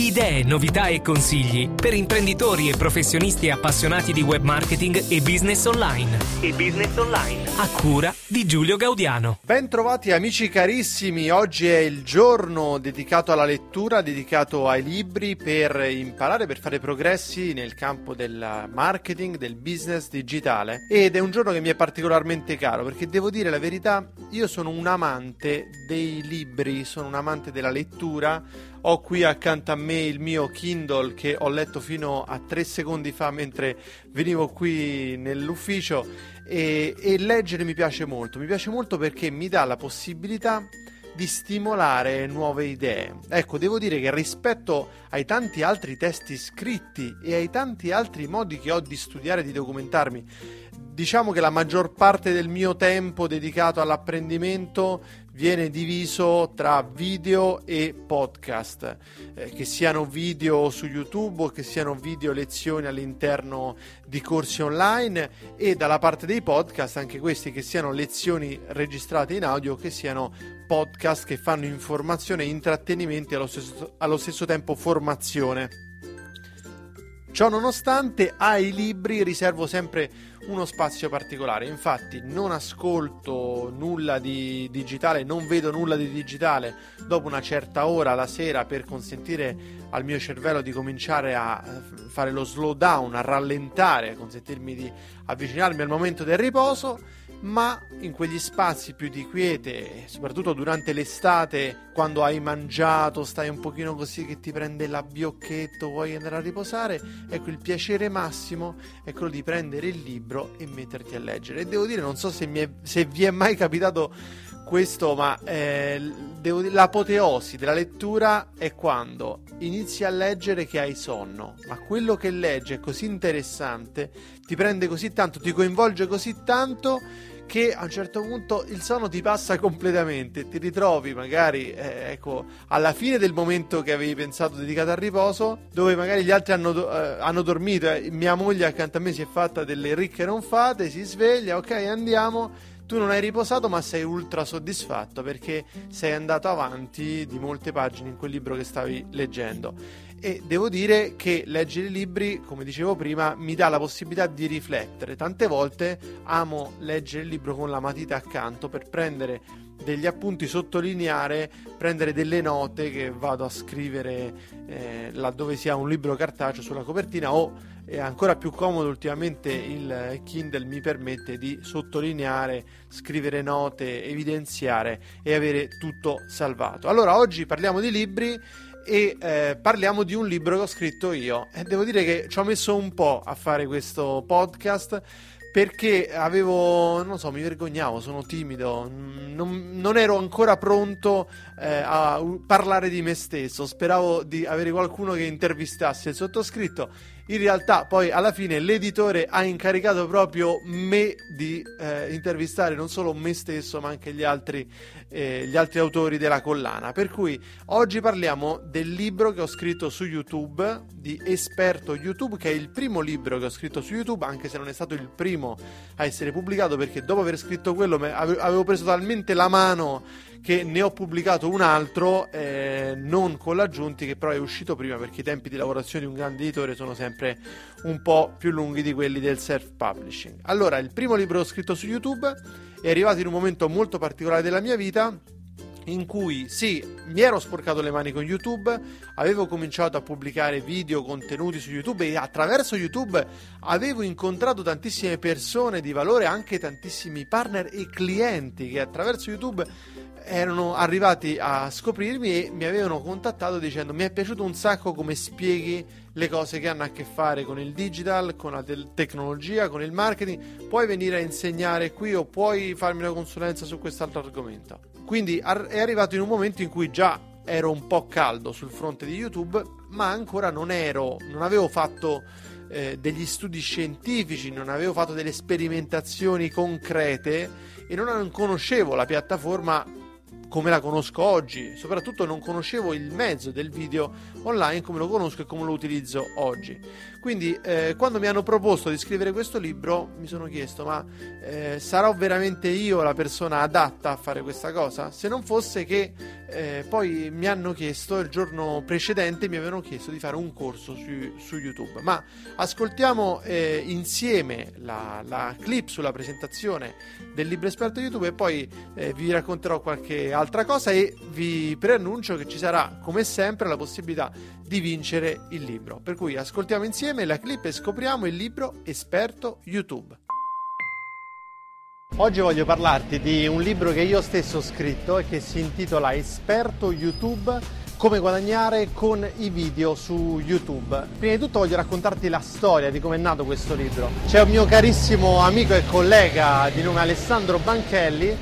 Idee, novità e consigli per imprenditori e professionisti appassionati di web marketing e business online. E business online. A cura di Giulio Gaudiano. Bentrovati amici carissimi, oggi è il giorno dedicato alla lettura, dedicato ai libri per imparare, per fare progressi nel campo del marketing, del business digitale ed è un giorno che mi è particolarmente caro perché devo dire la verità, io sono un amante dei libri, sono un amante della lettura ho qui accanto a me il mio Kindle che ho letto fino a tre secondi fa mentre venivo qui nell'ufficio e, e leggere mi piace molto. Mi piace molto perché mi dà la possibilità di stimolare nuove idee. Ecco, devo dire che rispetto ai tanti altri testi scritti e ai tanti altri modi che ho di studiare e di documentarmi, diciamo che la maggior parte del mio tempo dedicato all'apprendimento viene diviso tra video e podcast, eh, che siano video su YouTube o che siano video lezioni all'interno di corsi online e dalla parte dei podcast anche questi che siano lezioni registrate in audio che siano podcast che fanno informazione e intrattenimento e allo stesso, allo stesso tempo formazione. Ciò nonostante ai libri riservo sempre uno spazio particolare. Infatti, non ascolto nulla di digitale, non vedo nulla di digitale dopo una certa ora la sera per consentire al mio cervello di cominciare a eh, fare lo slow down, a rallentare, consentirmi di avvicinarmi al momento del riposo ma in quegli spazi più di quiete, soprattutto durante l'estate, quando hai mangiato, stai un pochino così che ti prende l'abbiocchetto, vuoi andare a riposare, ecco il piacere massimo è quello di prendere il libro e metterti a leggere. E devo dire, non so se, è, se vi è mai capitato questo, ma eh, devo l'apoteosi della lettura è quando inizi a leggere che hai sonno, ma quello che legge è così interessante, ti prende così tanto, ti coinvolge così tanto che a un certo punto il sonno ti passa completamente, ti ritrovi magari eh, ecco, alla fine del momento che avevi pensato dedicato al riposo, dove magari gli altri hanno, eh, hanno dormito, eh, mia moglie accanto a me si è fatta delle ricche non fate, si sveglia, ok andiamo, tu non hai riposato ma sei ultra soddisfatto perché sei andato avanti di molte pagine in quel libro che stavi leggendo e devo dire che leggere i libri, come dicevo prima, mi dà la possibilità di riflettere. Tante volte amo leggere il libro con la matita accanto per prendere degli appunti, sottolineare, prendere delle note che vado a scrivere eh, laddove sia un libro cartaceo sulla copertina o è ancora più comodo ultimamente il Kindle mi permette di sottolineare, scrivere note, evidenziare e avere tutto salvato. Allora oggi parliamo di libri e eh, parliamo di un libro che ho scritto io e devo dire che ci ho messo un po' a fare questo podcast perché avevo, non so, mi vergognavo, sono timido, non, non ero ancora pronto eh, a parlare di me stesso, speravo di avere qualcuno che intervistasse il sottoscritto in realtà poi alla fine l'editore ha incaricato proprio me di eh, intervistare non solo me stesso ma anche gli altri, eh, gli altri autori della collana. Per cui oggi parliamo del libro che ho scritto su YouTube, di Esperto YouTube, che è il primo libro che ho scritto su YouTube, anche se non è stato il primo a essere pubblicato perché dopo aver scritto quello avevo preso talmente la mano che ne ho pubblicato un altro, eh, non con l'aggiunti, che però è uscito prima perché i tempi di lavorazione di un grande editore sono sempre un po' più lunghi di quelli del self-publishing. Allora, il primo libro scritto su YouTube è arrivato in un momento molto particolare della mia vita in cui sì, mi ero sporcato le mani con YouTube, avevo cominciato a pubblicare video, contenuti su YouTube e attraverso YouTube avevo incontrato tantissime persone di valore, anche tantissimi partner e clienti che attraverso YouTube erano arrivati a scoprirmi e mi avevano contattato dicendo mi è piaciuto un sacco come spieghi le cose che hanno a che fare con il digital, con la te- tecnologia, con il marketing, puoi venire a insegnare qui o puoi farmi una consulenza su quest'altro argomento. Quindi è arrivato in un momento in cui già ero un po' caldo sul fronte di YouTube, ma ancora non ero, non avevo fatto eh, degli studi scientifici, non avevo fatto delle sperimentazioni concrete e non conoscevo la piattaforma come la conosco oggi, soprattutto non conoscevo il mezzo del video online come lo conosco e come lo utilizzo oggi. Quindi eh, quando mi hanno proposto di scrivere questo libro mi sono chiesto ma eh, sarò veramente io la persona adatta a fare questa cosa? Se non fosse che eh, poi mi hanno chiesto il giorno precedente mi avevano chiesto di fare un corso su, su YouTube. Ma ascoltiamo eh, insieme la, la, clip sulla presentazione del libro esperto YouTube e poi eh, vi racconterò qualche altra cosa e vi preannuncio che ci sarà come sempre la possibilità di vincere il libro. Per cui ascoltiamo insieme la clip e scopriamo il libro esperto YouTube. Oggi voglio parlarti di un libro che io stesso ho scritto e che si intitola Esperto YouTube come guadagnare con i video su YouTube. Prima di tutto voglio raccontarti la storia di come è nato questo libro. C'è un mio carissimo amico e collega di nome Alessandro Banchelli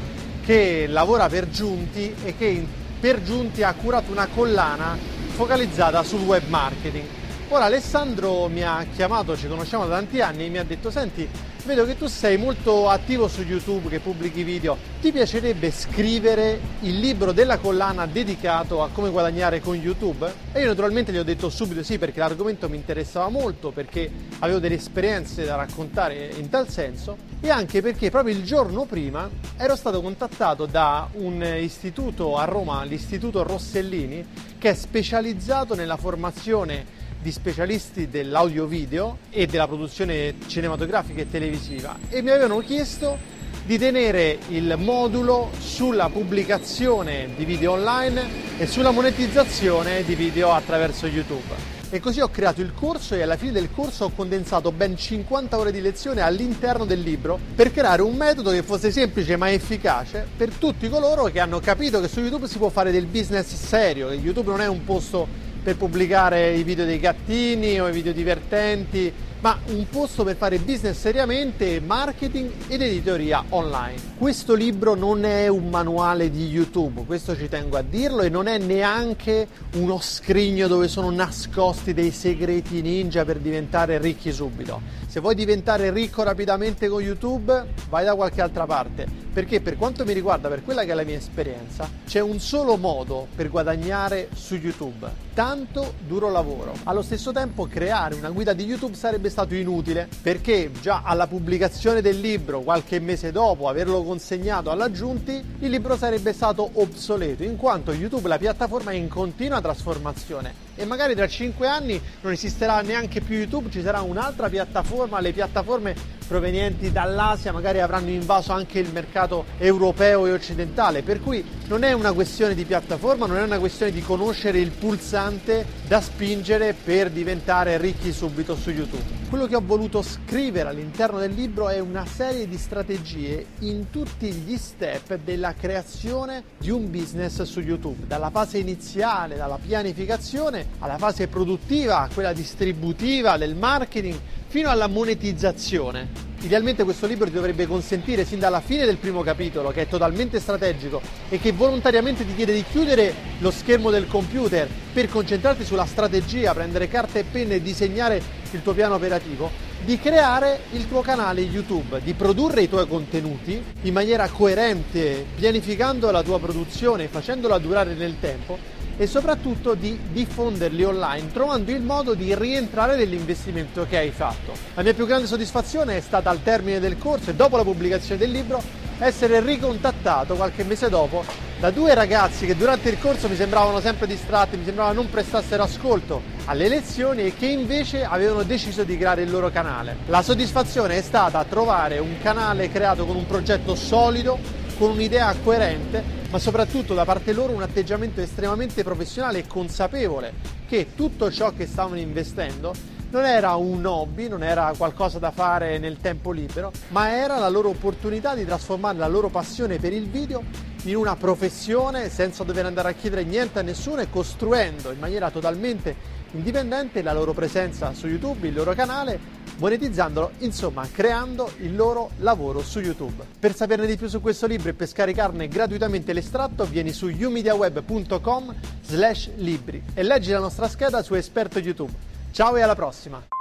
che lavora per Giunti e che per Giunti ha curato una collana focalizzata sul web marketing. Ora Alessandro mi ha chiamato, ci conosciamo da tanti anni e mi ha detto senti vedo che tu sei molto attivo su YouTube, che pubblichi video. Ti piacerebbe scrivere il libro della collana dedicato a come guadagnare con YouTube? E io naturalmente gli ho detto subito sì perché l'argomento mi interessava molto, perché avevo delle esperienze da raccontare in tal senso e anche perché proprio il giorno prima ero stato contattato da un istituto a Roma, l'istituto Rossellini, che è specializzato nella formazione di specialisti dell'audio-video e della produzione cinematografica e televisiva e mi avevano chiesto di tenere il modulo sulla pubblicazione di video online e sulla monetizzazione di video attraverso YouTube. E così ho creato il corso e alla fine del corso ho condensato ben 50 ore di lezione all'interno del libro per creare un metodo che fosse semplice ma efficace per tutti coloro che hanno capito che su YouTube si può fare del business serio, che YouTube non è un posto per pubblicare i video dei gattini o i video divertenti, ma un posto per fare business seriamente, marketing ed editoria online. Questo libro non è un manuale di YouTube, questo ci tengo a dirlo, e non è neanche uno scrigno dove sono nascosti dei segreti ninja per diventare ricchi subito. Se vuoi diventare ricco rapidamente con YouTube, vai da qualche altra parte, perché per quanto mi riguarda, per quella che è la mia esperienza, c'è un solo modo per guadagnare su YouTube. Tanto duro lavoro. Allo stesso tempo creare una guida di YouTube sarebbe stato inutile perché già alla pubblicazione del libro, qualche mese dopo averlo consegnato alla Giunti, il libro sarebbe stato obsoleto in quanto YouTube, la piattaforma, è in continua trasformazione e magari tra 5 anni non esisterà neanche più YouTube, ci sarà un'altra piattaforma, le piattaforme provenienti dall'Asia magari avranno invaso anche il mercato europeo e occidentale, per cui non è una questione di piattaforma, non è una questione di conoscere il pulsante da spingere per diventare ricchi subito su YouTube. Quello che ho voluto scrivere all'interno del libro è una serie di strategie in tutti gli step della creazione di un business su YouTube, dalla fase iniziale, dalla pianificazione, alla fase produttiva, quella distributiva del marketing, fino alla monetizzazione. Idealmente questo libro ti dovrebbe consentire sin dalla fine del primo capitolo, che è totalmente strategico e che volontariamente ti chiede di chiudere lo schermo del computer per concentrarti sulla strategia, prendere carta e penna e disegnare il tuo piano operativo, di creare il tuo canale YouTube, di produrre i tuoi contenuti in maniera coerente, pianificando la tua produzione, facendola durare nel tempo e soprattutto di diffonderli online trovando il modo di rientrare nell'investimento che hai fatto. La mia più grande soddisfazione è stata al termine del corso e dopo la pubblicazione del libro essere ricontattato qualche mese dopo da due ragazzi che durante il corso mi sembravano sempre distratti, mi sembrava non prestassero ascolto alle lezioni e che invece avevano deciso di creare il loro canale. La soddisfazione è stata trovare un canale creato con un progetto solido, con un'idea coerente ma soprattutto da parte loro un atteggiamento estremamente professionale e consapevole che tutto ciò che stavano investendo non era un hobby, non era qualcosa da fare nel tempo libero, ma era la loro opportunità di trasformare la loro passione per il video in una professione senza dover andare a chiedere niente a nessuno e costruendo in maniera totalmente indipendente la loro presenza su YouTube, il loro canale, monetizzandolo, insomma creando il loro lavoro su YouTube. Per saperne di più su questo libro e per scaricarne gratuitamente l'estratto vieni su umediaweb.com slash libri e leggi la nostra scheda su Esperto YouTube. Ciao e alla prossima!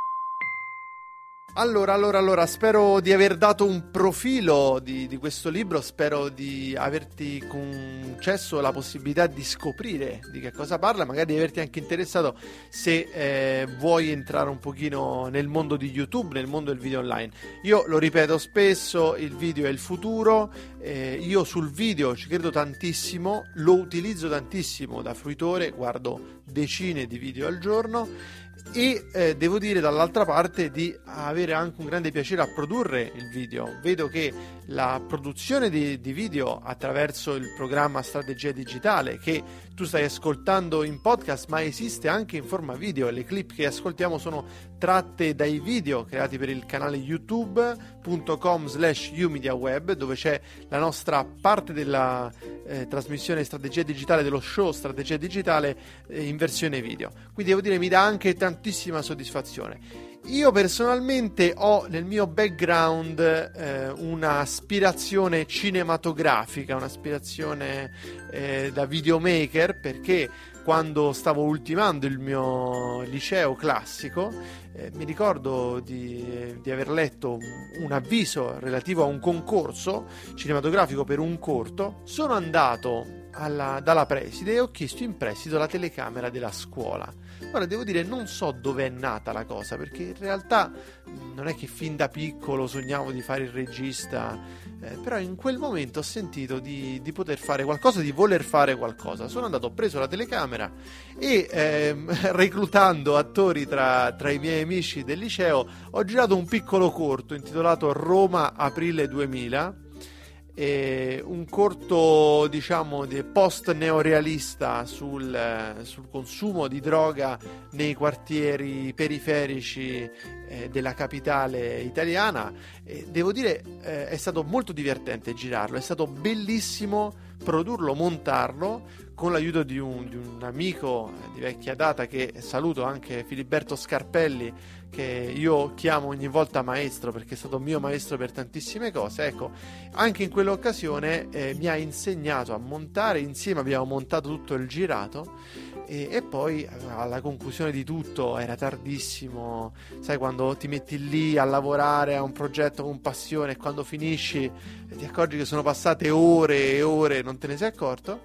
Allora, allora, allora, spero di aver dato un profilo di, di, questo libro, spero di averti concesso la possibilità di scoprire di che cosa parla, magari di averti anche interessato se eh, vuoi entrare un pochino nel mondo di YouTube, nel mondo del video online. Io lo ripeto spesso, il video è il futuro, eh, io sul video ci credo tantissimo, lo utilizzo tantissimo da fruitore, guardo decine di video al giorno e eh, devo dire dall'altra parte di avere anche un grande piacere a produrre il video. Vedo che la produzione di, di, video attraverso il programma Strategia Digitale che tu stai ascoltando in podcast ma esiste anche in forma video le clip che ascoltiamo sono tratte dai video creati per il canale youtube.com slash umediaweb dove c'è la nostra parte della eh, trasmissione Strategia Digitale dello show Strategia Digitale eh, in versione video. Quindi devo dire mi dà anche tantissima soddisfazione. Io personalmente ho nel mio background eh, un'aspirazione cinematografica, un'aspirazione eh, da videomaker perché quando stavo ultimando il mio liceo classico eh, mi ricordo di, di, aver letto un avviso relativo a un concorso cinematografico per un corto. Sono andato alla, dalla preside e ho chiesto in prestito la telecamera della scuola. Ora devo dire, non so dove è nata la cosa, perché in realtà non è che fin da piccolo sognavo di fare il regista, eh, però in quel momento ho sentito di, di, poter fare qualcosa, di voler fare qualcosa. Sono andato, ho preso la telecamera e ehm, reclutando attori tra, tra i miei amici del liceo ho girato un piccolo corto intitolato Roma Aprile 2000 eh, un corto diciamo di post neorealista sul, sul, consumo di droga nei quartieri periferici eh, della capitale italiana eh, devo dire eh, è stato molto divertente girarlo è stato bellissimo produrlo montarlo con l'aiuto di un, di un amico di vecchia data che saluto anche Filiberto Scarpelli che io chiamo ogni volta maestro perché è stato mio maestro per tantissime cose, ecco, anche in quell'occasione eh, mi ha insegnato a montare, insieme abbiamo montato tutto il girato e, e, poi alla conclusione di tutto era tardissimo, sai quando ti metti lì a lavorare a un progetto con passione e quando finisci ti accorgi che sono passate ore e ore e non te ne sei accorto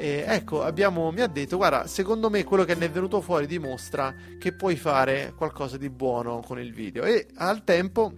e ecco, abbiamo, mi ha detto, guarda, secondo me quello che ne è venuto fuori dimostra che puoi fare qualcosa di buono con il video. E al tempo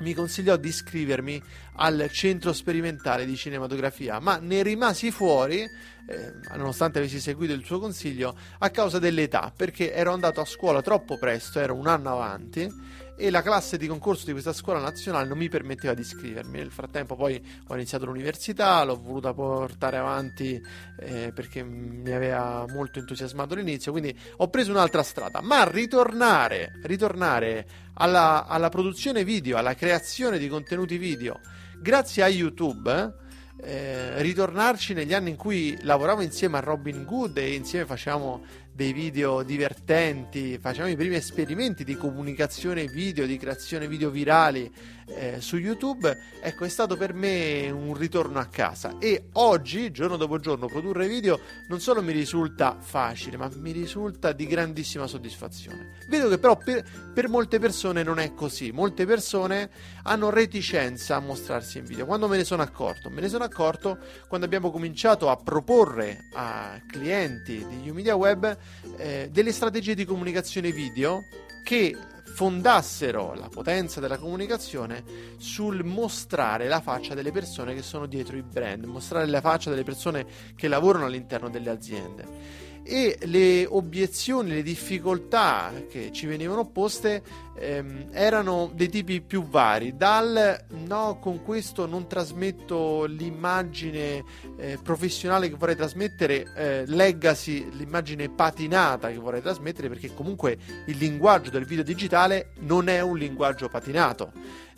mi consigliò di iscrivermi al centro sperimentale di cinematografia, ma ne rimasi fuori, eh, nonostante avessi seguito il suo consiglio, a causa dell'età, perché ero andato a scuola troppo presto, ero un anno avanti e la classe di concorso di questa scuola nazionale non mi permetteva di iscrivermi. Nel frattempo poi ho iniziato l'università, l'ho voluta portare avanti eh, perché mi aveva molto entusiasmato all'inizio, quindi ho preso un'altra strada. Ma ritornare, ritornare alla, alla produzione video, alla creazione di contenuti video, grazie a YouTube... Eh, ritornarci negli anni in cui lavoravo insieme a Robin Good e insieme facevamo dei video divertenti, facevamo i primi esperimenti di comunicazione video, di creazione video virali eh, su YouTube, ecco è stato per me un ritorno a casa e oggi, giorno dopo giorno, produrre video non solo mi risulta facile, ma mi risulta di grandissima soddisfazione. Vedo che però per, per molte persone non è così, molte persone hanno reticenza a mostrarsi in video. Quando me ne sono accorto? Me ne sono accorto quando abbiamo cominciato a proporre a clienti di Umedia Web eh, delle strategie di comunicazione video che fondassero la potenza della comunicazione sul mostrare la faccia delle persone che sono dietro i brand, mostrare la faccia delle persone che lavorano all'interno delle aziende e le obiezioni, le difficoltà che ci venivano poste ehm, erano dei tipi più vari, dal no, con questo non trasmetto l'immagine eh, professionale che vorrei trasmettere, eh, legacy, l'immagine patinata che vorrei trasmettere, perché comunque il linguaggio del video digitale non è un linguaggio patinato.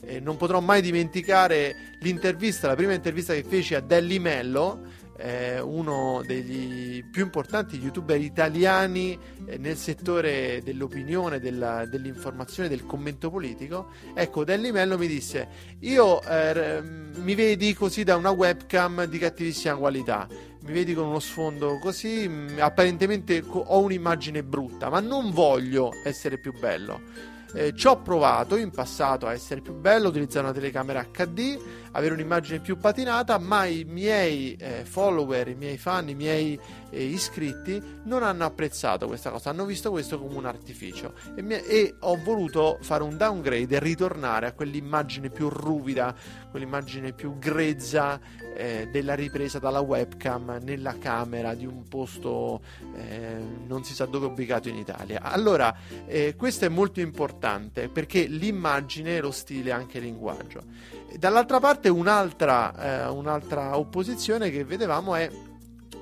Eh, non potrò mai dimenticare l'intervista, la prima intervista che feci a Delli Mello eh, uno degli più importanti youtuber italiani eh, nel settore dell'opinione, della, dell'informazione, del commento politico. Ecco, Delli Mello mi disse: Io eh, mi vedi così da una webcam di cattivissima qualità. Mi vedi con uno sfondo così, apparentemente ho un'immagine brutta, ma non voglio essere più bello eh, ci ho provato in passato a essere più bello, utilizzare una telecamera HD, avere un'immagine più patinata, ma i miei eh, follower, i miei fan, i miei eh, iscritti non hanno apprezzato questa cosa, hanno visto questo come un artificio e, mi- e ho voluto fare un downgrade e ritornare a quell'immagine più ruvida, quell'immagine più grezza eh, della ripresa dalla webcam nella camera di un posto eh, non si sa dove ubicato in Italia. Allora, eh, questo è molto importante perché l'immagine, lo stile, anche il linguaggio. Dall'altra parte un'altra, eh, un'altra opposizione che vedevamo è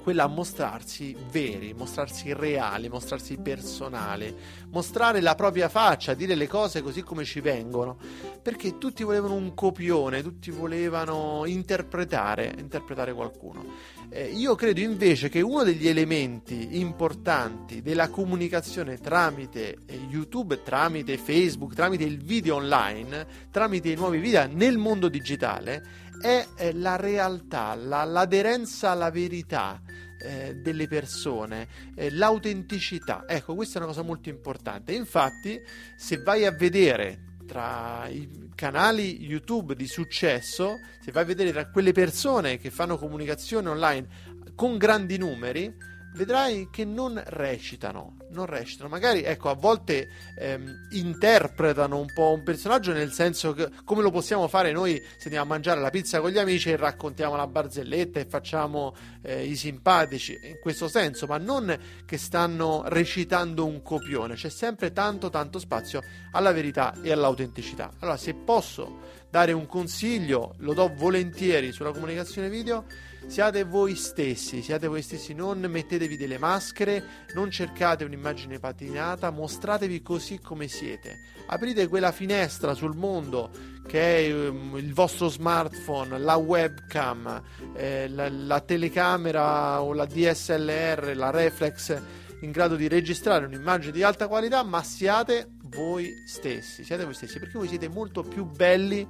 quella a mostrarsi veri, mostrarsi reali, mostrarsi personali, mostrare la propria faccia, dire le cose così come ci vengono, perché tutti volevano un copione, tutti volevano interpretare, interpretare qualcuno. Eh, io credo invece che uno degli elementi importanti della comunicazione tramite YouTube, tramite Facebook, tramite il video online, tramite i nuovi video nel mondo digitale, è eh, la realtà, la, l'aderenza alla verità eh, delle persone, eh, l'autenticità. Ecco, questa è una cosa molto importante. Infatti, se vai a vedere tra i canali YouTube di successo, se vai a vedere tra quelle persone che fanno comunicazione online con grandi numeri, vedrai che non recitano, non recitano, magari ecco a volte ehm, interpretano un po' un personaggio nel senso che come lo possiamo fare noi se andiamo a mangiare la pizza con gli amici e raccontiamo la barzelletta e facciamo eh, i simpatici, in questo senso, ma non che stanno recitando un copione, c'è sempre tanto tanto spazio alla verità e all'autenticità. Allora se posso dare un consiglio, lo do volentieri sulla comunicazione video siate voi stessi, siate voi stessi, non mettetevi delle maschere, non cercate un'immagine patinata, mostratevi così come siete. Aprite quella finestra sul mondo che è um, il vostro smartphone, la webcam, eh, la, la telecamera o la DSLR, la reflex in grado di registrare un'immagine di alta qualità, ma siate voi stessi, siate voi stessi, perché voi siete molto più belli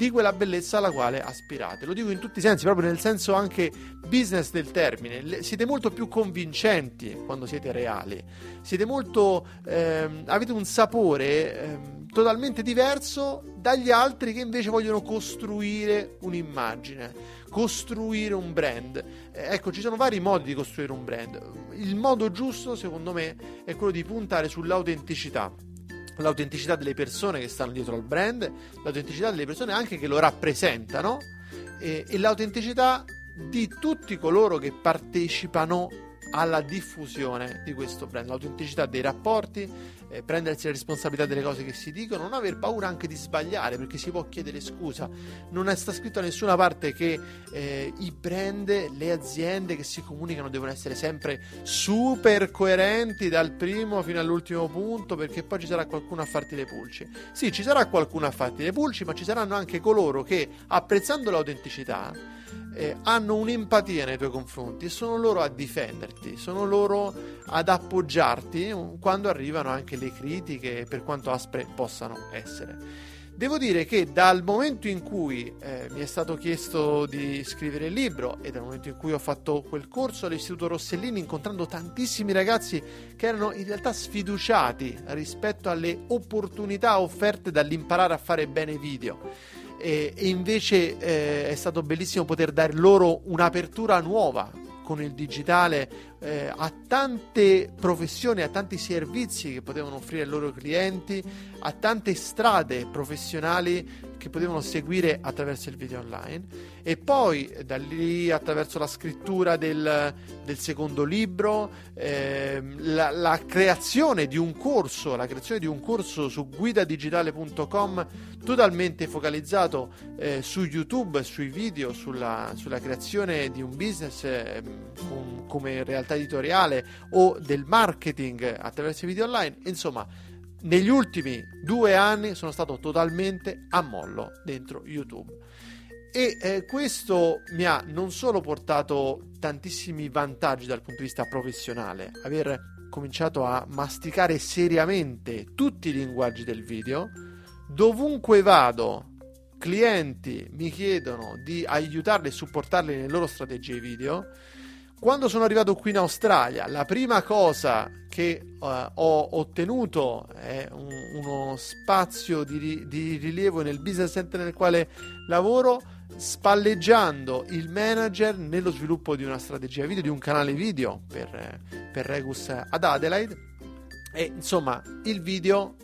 di quella bellezza alla quale aspirate. Lo dico in tutti i sensi, proprio nel senso anche business del termine. siete molto più convincenti quando siete reali. Siete molto. Ehm, avete un sapore ehm, totalmente diverso dagli altri che invece vogliono costruire un'immagine, costruire un brand. Eh, ecco, ci sono vari modi di costruire un brand. Il modo giusto, secondo me, è quello di puntare sull'autenticità l'autenticità delle persone che stanno dietro al brand, l'autenticità delle persone anche che lo rappresentano e, e l'autenticità di tutti coloro che partecipano alla diffusione di questo brand, l'autenticità dei rapporti, eh, prendersi la responsabilità delle cose che si dicono, non aver paura anche di sbagliare perché si può chiedere scusa. Non è sta scritto da nessuna parte che eh, i brand, le aziende che si comunicano devono essere sempre super coerenti dal primo fino all'ultimo punto perché poi ci sarà qualcuno a farti le pulci. Sì, ci sarà qualcuno a farti le pulci, ma ci saranno anche coloro che apprezzando l'autenticità eh, hanno un'empatia nei tuoi confronti e sono loro a difenderti, sono loro ad appoggiarti quando arrivano anche le critiche, per quanto aspre possano essere. Devo dire che dal momento in cui eh, mi è stato chiesto di scrivere il libro e dal momento in cui ho fatto quel corso all'Istituto Rossellini incontrando tantissimi ragazzi che erano in realtà sfiduciati rispetto alle opportunità offerte dall'imparare a fare bene video e, e invece eh, è stato bellissimo poter dare loro un'apertura nuova con il digitale eh, a tante professioni, a tanti servizi che potevano offrire ai loro clienti, a tante strade professionali che potevano seguire attraverso il video online. E poi da lì attraverso la scrittura del, del secondo libro, eh, la, la, creazione di un corso, la creazione di un corso su guidadigitale.com totalmente focalizzato eh, su YouTube, sui video, sulla, sulla, creazione di un business eh, con, come realtà editoriale o del marketing attraverso i video online, insomma negli ultimi due anni sono stato totalmente a mollo dentro YouTube. E eh, questo mi ha non solo portato tantissimi vantaggi dal punto di vista professionale, aver cominciato a masticare seriamente tutti i linguaggi del video, dovunque vado, clienti mi chiedono di aiutarli e supportarli nelle loro strategie video quando sono arrivato qui in Australia, la prima cosa che uh, ho ottenuto è un, uno spazio di, di, rilievo nel business center nel quale lavoro, spalleggiando il manager nello sviluppo di una strategia video, di un canale video per, per Regus ad Adelaide. E insomma, il video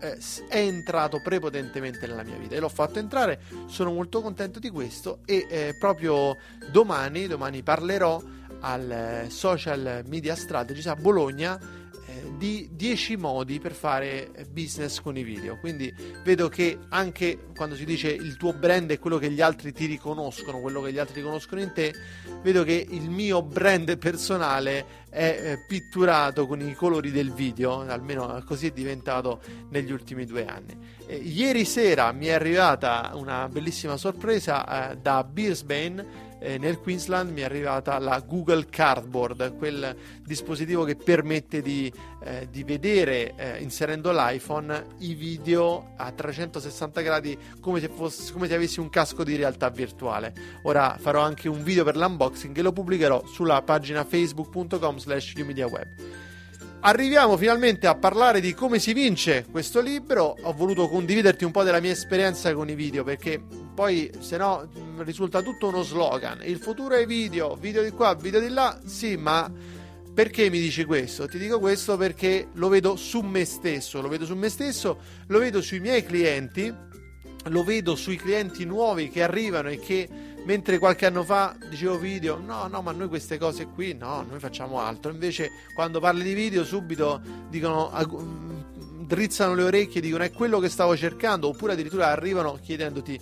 eh, è entrato prepotentemente nella mia vita e l'ho fatto entrare. Sono molto contento di questo. E eh, proprio domani, domani parlerò al eh, Social Media Strategies a Bologna eh, di 10 modi per fare business con i video. Quindi vedo che anche quando si dice il tuo brand è quello che gli altri ti riconoscono, quello che gli altri riconoscono in te, vedo che il mio brand personale è eh, pitturato con i colori del video, almeno così è diventato negli ultimi due anni. Ieri sera mi è arrivata una bellissima sorpresa da Brisbane eh, nel Queensland mi è arrivata la Google Cardboard, quel dispositivo che permette di, eh, di vedere eh, inserendo l'iPhone i video a 360 gradi come se, fosse, come se avessi un casco di realtà virtuale. Ora farò anche un video per l'unboxing e lo pubblicherò sulla pagina facebook.com slash web. Arriviamo finalmente a parlare di come si vince questo libro. Ho voluto condividerti un po' della mia esperienza con i video perché poi se no risulta tutto uno slogan. Il futuro è video, video di qua, video di là. Sì, ma perché mi dici questo? Ti dico questo perché lo vedo su me stesso, lo vedo su me stesso, lo vedo sui miei clienti, lo vedo sui clienti nuovi che arrivano e che Mentre qualche anno fa dicevo video, no, no, ma noi queste cose qui, no, noi facciamo altro. Invece quando parli di video subito dicono, mm, drizzano le orecchie dicono è quello che stavo cercando, oppure addirittura arrivano chiedendoti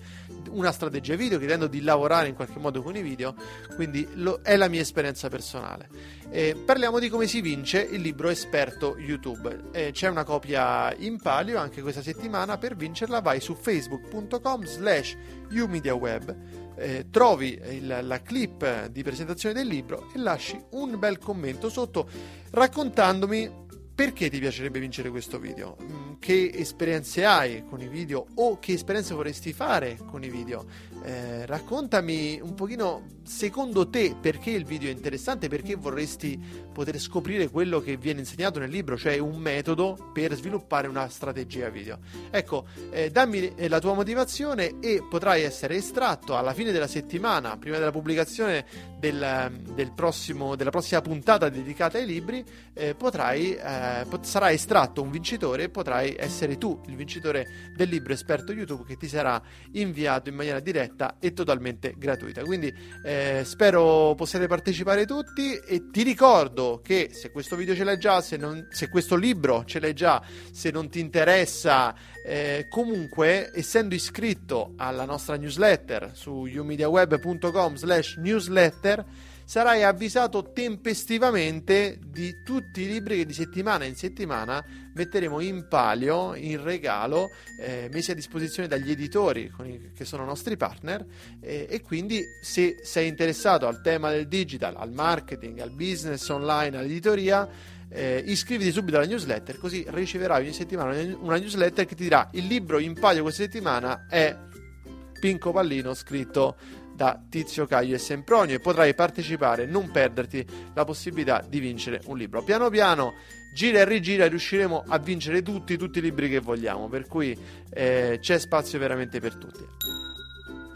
una strategia video, chiedendo di lavorare in qualche modo con i video, quindi lo, è la mia esperienza personale. Eh, parliamo di come si vince il libro esperto YouTube. Eh, c'è una copia in palio anche questa settimana, per vincerla vai su facebook.com slash umediaweb eh, trovi il, la clip di presentazione del libro e lasci un bel commento sotto raccontandomi perché ti piacerebbe vincere questo video? Mm, che esperienze hai con i video o che esperienze vorresti fare con i video? Eh, raccontami un pochino secondo te perché il video è interessante, perché vorresti poter scoprire quello che viene insegnato nel libro, cioè un metodo per sviluppare una strategia video. Ecco, eh, dammi la tua motivazione e potrai essere estratto alla fine della settimana, prima della pubblicazione del, del prossimo, della prossima puntata dedicata ai libri, eh, potrai, eh, pot- sarà estratto un vincitore e potrai essere tu il vincitore del libro esperto YouTube che ti sarà inviato in maniera diretta e totalmente gratuita. Quindi eh, spero possiate partecipare tutti e ti ricordo che se questo video ce l'hai già, se, non, se questo libro ce l'hai già, se non ti interessa, eh, comunque essendo iscritto alla nostra newsletter su umediaweb.com slash newsletter sarai avvisato tempestivamente di tutti i libri che di settimana in settimana metteremo in palio, in regalo, eh, messi a disposizione dagli editori i, che sono nostri partner. Eh, e quindi se sei interessato al tema del digital, al marketing, al business online, all'editoria, eh, iscriviti subito alla newsletter così riceverai ogni settimana una newsletter che ti dirà il libro in palio questa settimana è Pinco Pallino scritto da Tizio Caio e Sempronio e potrai partecipare, non perderti la possibilità di vincere un libro. Piano piano, gira e rigira, riusciremo a vincere tutti, tutti i libri che vogliamo, per cui eh, c'è spazio veramente per tutti.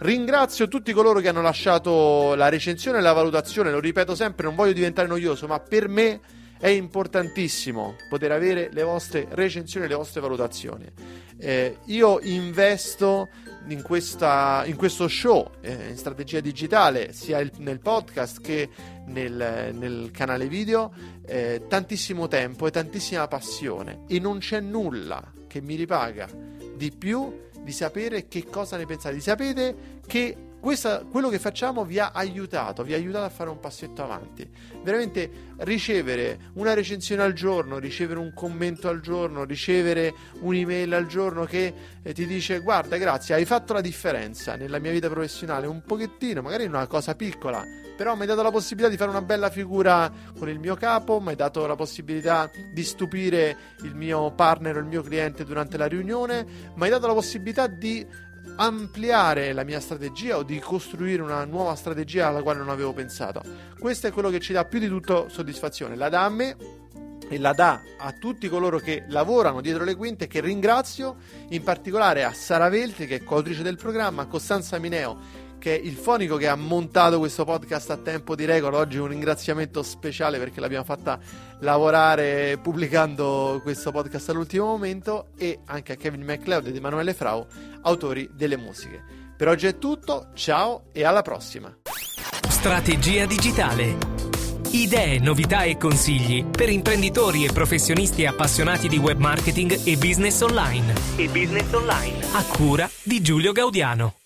Ringrazio tutti coloro che hanno lasciato la recensione e la valutazione, lo ripeto sempre, non voglio diventare noioso, ma per me è importantissimo poter avere le vostre recensioni e le vostre valutazioni. Eh, io investo in, questa, in questo show, eh, in strategia digitale, sia il, nel podcast che nel, nel canale video, eh, tantissimo tempo e tantissima passione. E non c'è nulla che mi ripaga di più di sapere che cosa ne pensate, di sapere che questa, quello che facciamo vi ha aiutato, vi ha aiutato a fare un passetto avanti. Veramente ricevere una recensione al giorno, ricevere un commento al giorno, ricevere un'email al giorno che eh, ti dice guarda grazie, hai fatto la differenza nella mia vita professionale, un pochettino, magari una cosa piccola, però mi hai dato la possibilità di fare una bella figura con il mio capo, mi hai dato la possibilità di stupire il mio partner o il mio cliente durante la riunione, mi hai dato la possibilità di ampliare la mia strategia o di costruire una nuova strategia alla quale non avevo pensato. Questo è quello che ci dà più di tutto soddisfazione. La dà a me e la dà a tutti coloro che lavorano dietro le quinte che ringrazio in particolare a Sara Veltri che è coautrice del programma, a Costanza Mineo che è il fonico che ha montato questo podcast a tempo di record. Oggi un ringraziamento speciale perché l'abbiamo fatta lavorare pubblicando questo podcast all'ultimo momento e anche a Kevin MacLeod ed Emanuele Frau, autori delle musiche. Per oggi è tutto, ciao e alla prossima. Strategia digitale. Idee, novità e consigli per imprenditori e professionisti appassionati di web marketing e business online. E business online. A cura di Giulio Gaudiano.